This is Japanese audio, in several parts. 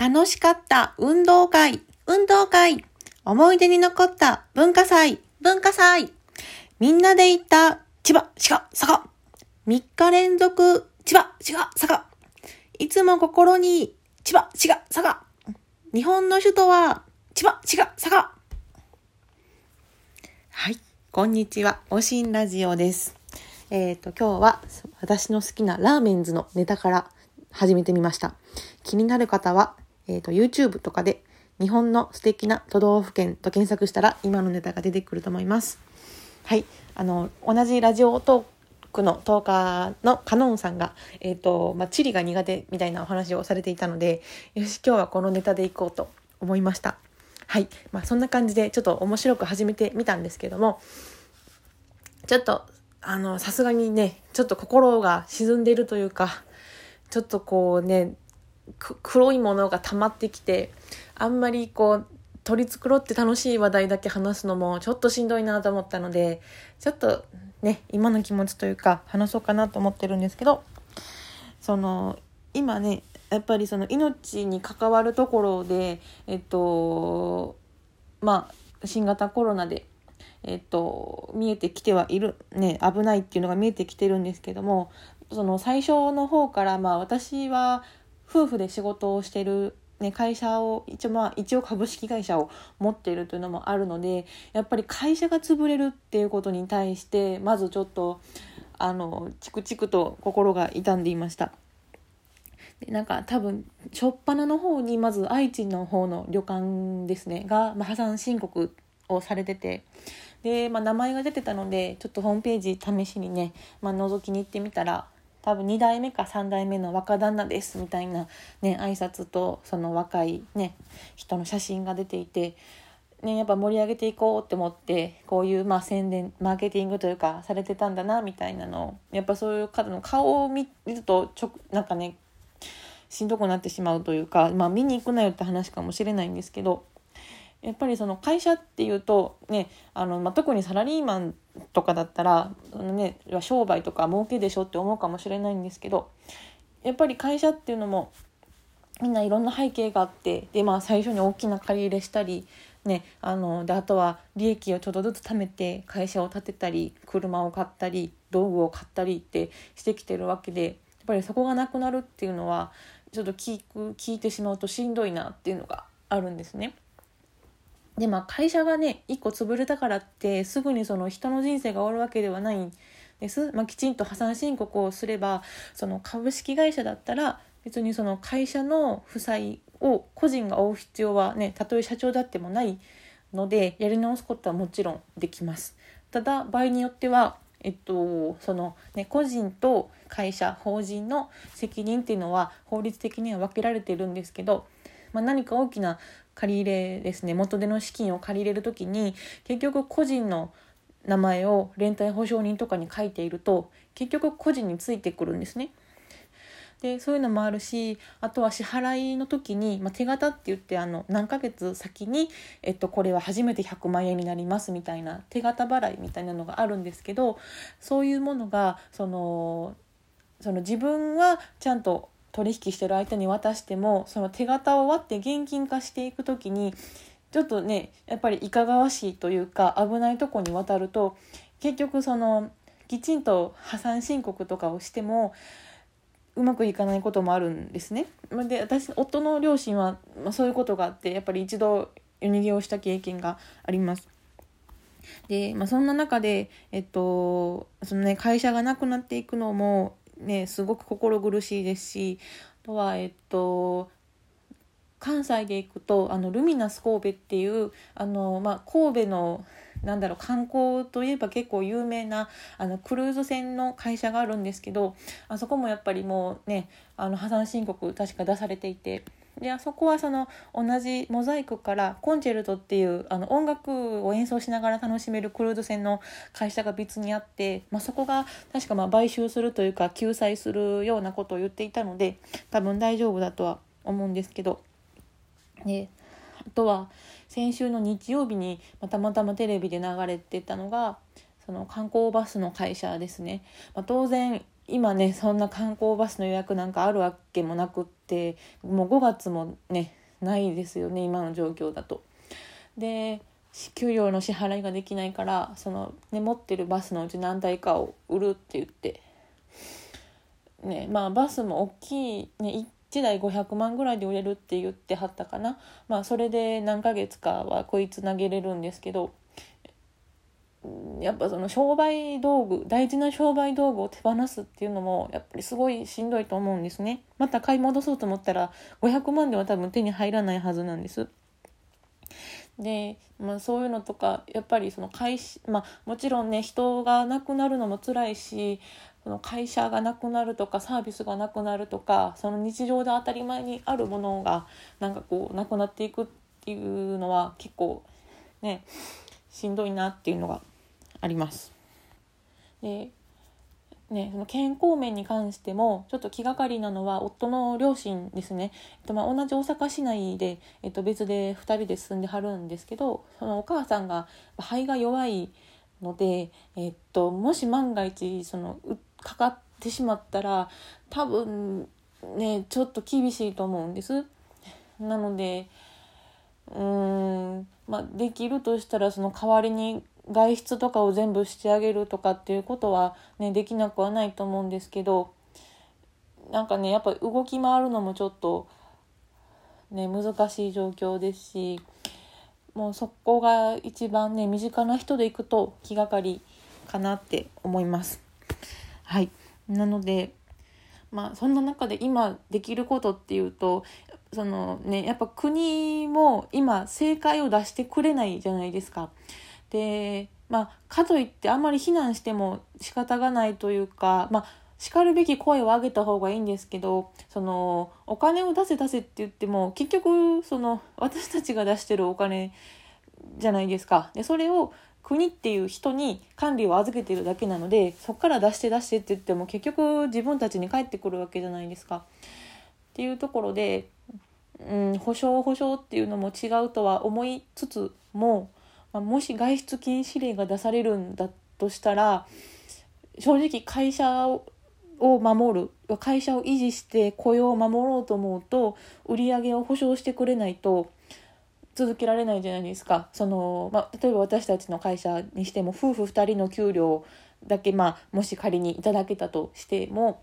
楽しかった運動会、運動会。思い出に残った文化祭、文化祭。みんなで行った千葉、滋賀、佐賀。3日連続千葉、滋賀、佐賀。いつも心に千葉、滋賀、佐賀。日本の首都は千葉、滋賀、佐賀。はい、こんにちは。おしんラジオです。えっ、と、今日は私の好きなラーメンズのネタから始めてみました。気になる方は、えっ、と、YouTube とかで日本の素敵な都道府県と検索したら今のネタが出てくると思います。はい。あの、同じラジオトークのトーカーのカノンさんが、えっ、と、まあ、地理が苦手みたいなお話をされていたので、よし、今日はこのネタでいこうと思いました。はい。まあ、そんな感じでちょっと面白く始めてみたんですけども、ちょっと、あの、さすがにね、ちょっと心が沈んでいるというか、ちょっとこうね、黒いものが溜まってきて、あんまりこう、取り繕って楽しい話題だけ話すのもちょっとしんどいなと思ったので、ちょっとね、今の気持ちというか話そうかなと思ってるんですけど、その、今ね、やっぱりその命に関わるところで、えっと、まあ、新型コロナでえっと、見えてきてはいる、ね、危ないっていうのが見えてきてるんですけども、その最初の方から、まあ私は夫婦で仕事をしてる、ね、会社を、一応まあ一応株式会社を持っているというのもあるので、やっぱり会社が潰れるっていうことに対して、まずちょっと、あの、チクチクと心が痛んでいました。でなんか多分初っ端の方にまず愛知の方の旅館ですねが、ま、破産申告をされててで、まあ、名前が出てたのでちょっとホームページ試しにね、まあ、覗きに行ってみたら多分2代目か3代目の若旦那ですみたいなね挨拶とその若いね人の写真が出ていて。ね、やっぱ盛り上げていこうって思ってこういうまあ宣伝マーケティングというかされてたんだなみたいなのやっぱそういう方の顔を見るとちょなんかねしんどくなってしまうというか、まあ、見に行くなよって話かもしれないんですけどやっぱりその会社っていうとねあの、まあ、特にサラリーマンとかだったらその、ね、商売とか儲けでしょって思うかもしれないんですけどやっぱり会社っていうのもみんないろんな背景があってで、まあ、最初に大きな借り入れしたり、ね、あのであとは利益をちょっとずつ貯めて会社を建てたり車を買ったり道具を買ったりってしてきてるわけでやっぱりそこがなくなるっていうのはちょっと聞く聞いてしまうとしんどいなっていうのがあるんですね。でまあ会社がね一個潰れたからってすぐにその人の人生が終わるわけではないんです、まあ、きちんと破産申告をすればその株式会社だったら別にその会社の負債を個人が負う必要はねたとえ社長であってもないのでやり直すことはもちろんできます。ただ場合によってはえっと、そのね個人と会社法人の責任っていうのは法律的には分けられてるんですけど、まあ、何か大きな借り入れですね元手の資金を借り入れる時に結局個人の名前を連帯保証人とかに書いていると結局個人についてくるんですね。でそういうのもあるしあとは支払いの時に、まあ、手形って言ってあの何ヶ月先に、えっと、これは初めて100万円になりますみたいな手形払いみたいなのがあるんですけどそういうものがそのその自分はちゃんと取引してる相手に渡してもその手形を割って現金化していく時にちょっとねやっぱりいかがわしいというか危ないとこに渡ると結局そのきちんと破産申告とかをしてもうまくいかないこともあるんですね。で私夫の両親は、まあ、そういうことがあってやっぱり一度夜逃げをした経験があります。で、まあ、そんな中で、えっとそのね、会社がなくなっていくのも、ね、すごく心苦しいですしあとは、えっと、関西で行くとあのルミナス神戸っていうあの、まあ、神戸のなんだろう観光といえば結構有名なあのクルーズ船の会社があるんですけどあそこもやっぱりもうねあの破産申告確か出されていてであそこはその同じモザイクからコンチェルトっていうあの音楽を演奏しながら楽しめるクルーズ船の会社が別にあって、まあ、そこが確かまあ買収するというか救済するようなことを言っていたので多分大丈夫だとは思うんですけど。であとは先週の日曜日にたまたまテレビで流れてたのがその観光バスの会社ですね、まあ、当然今ねそんな観光バスの予約なんかあるわけもなくってもう5月もねないですよね今の状況だと。で給料の支払いができないからその、ね、持ってるバスのうち何台かを売るって言って、ね、まあバスも大きい、ね、1台500万ぐらいで売れるって言ってはったかな、まあ、それで何ヶ月かはこいつ投げれるんですけどやっぱその商売道具大事な商売道具を手放すっていうのもやっぱりすごいしんどいと思うんですね。また買い戻そうと思ったら500万では多分手に入らないはずなんです。で、まあ、そういうのとかやっぱりその会社、まあ、もちろんね人が亡くなるのも辛いしその会社がなくなるとかサービスがなくなるとかその日常で当たり前にあるものがなんかこうなくなっていくっていうのは結構ねしんどいなっていうのがあります。でね、その健康面に関してもちょっと気がかりなのは夫の両親ですね、えっと、ま同じ大阪市内で、えっと、別で2人で住んではるんですけどそのお母さんが肺が弱いので、えっと、もし万が一そのかかってしまったら多分ねちょっと厳しいと思うんです。なのでうーん、まあ、できるとしたらその代わりに外出とかを全部してあげるとかっていうことは、ね、できなくはないと思うんですけどなんかねやっぱ動き回るのもちょっと、ね、難しい状況ですしもうそこが一番ね身近な人で行くと気がかりかなって思います。はいなのでまあそんな中で今できることっていうとそのねやっぱ国も今正解を出してくれないじゃないですか。でまあかといってあんまり非難しても仕方がないというかまあしかるべき声を上げた方がいいんですけどそのお金を出せ出せって言っても結局その私たちが出してるお金じゃないですか。でそれを国っていう人に管理を預けてるだけなのでそこから出して出してって言っても結局自分たちに返ってくるわけじゃないですか。っていうところで、うん、保証保証っていうのも違うとは思いつつもまあ、もし外出禁止令が出されるんだとしたら正直会社を守る会社を維持して雇用を守ろうと思うと売り上げを保証してくれないと続けられないじゃないですか。その、まあ、例えば私たちの会社にしても夫婦2人の給料だけ、まあ、もし仮にいただけたとしても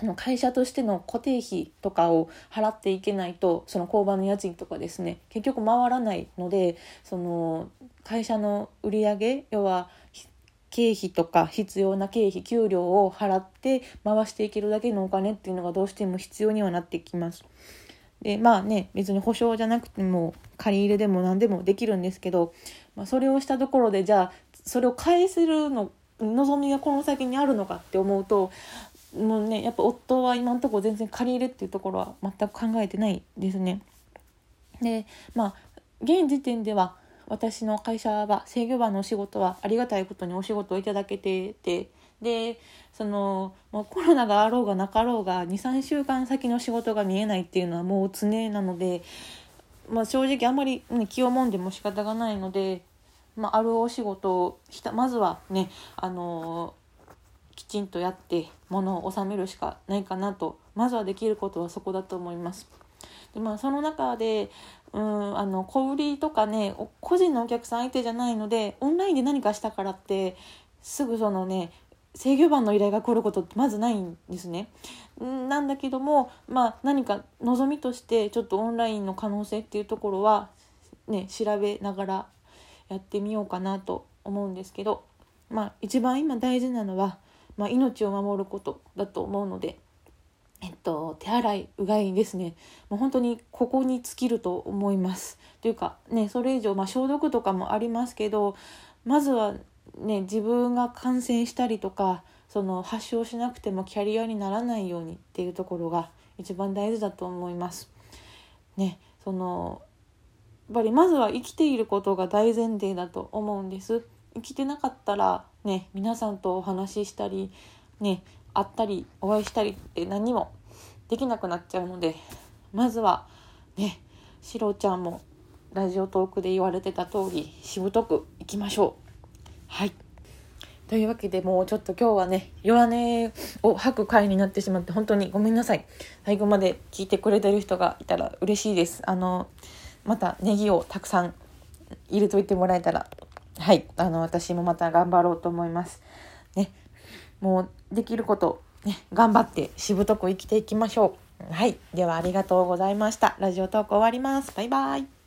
あの会社としての固定費とかを払っていけないとその工場の家賃とかですね結局回らないのでその会社の売り上げ要は経費とか必要な経費給料を払って回していけるだけのお金っていうのがどうしても必要にはなってきます。でまあね別に保証じゃなくても借り入れでも何でもできるんですけど、まあ、それをしたところでじゃあそれを返せるの望みがこの先にあるのかって思うともうねやっぱ夫は今のところ全然借り入れっていうところは全く考えてないですね。でまあ現時点では私の会社は制御場のお仕事はありがたいことにお仕事をいただけててでそのもうコロナがあろうがなかろうが23週間先の仕事が見えないっていうのはもう常なので、まあ、正直あんまり、ね、気をもんでも仕方がないので、まあ、あるお仕事をまずはねあのきちんとやって物を収めるしかないかなとまずはできることはそこだと思います。でまあ、その中でうんあの小売りとかね個人のお客さん相手じゃないのでオンラインで何かしたからってすぐそのね制御盤の依頼が来ることってまずないんですね。なんだけども、まあ、何か望みとしてちょっとオンラインの可能性っていうところは、ね、調べながらやってみようかなと思うんですけど、まあ、一番今大事なのはまあ、命を守ることだと思うので、えっと、手洗いうがいですねもう本当にここに尽きると思います。というかねそれ以上、まあ、消毒とかもありますけどまずはね自分が感染したりとかその発症しなくてもキャリアにならないようにっていうところが一番大事だと思います。ねそのやっぱりまずは生きていることが大前提だと思うんです。生きてなかったらね皆さんとお話ししたりね会ったりお会いしたりって何もできなくなっちゃうのでまずはねしろちゃんもラジオトークで言われてた通りしぶとくいきましょう。はい。というわけでもうちょっと今日はね弱音を吐く回になってしまって本当にごめんなさい。最後まで聞いてくれてる人がいたら嬉しいです。あのまたネギをたくさん入れといてもらえたらはい。あの私もまた頑張ろうと思います。ね。もうできることね。頑張ってしぶとく生きていきましょう。はい。ではありがとうございました。ラジオトーク終わります。バイバイ。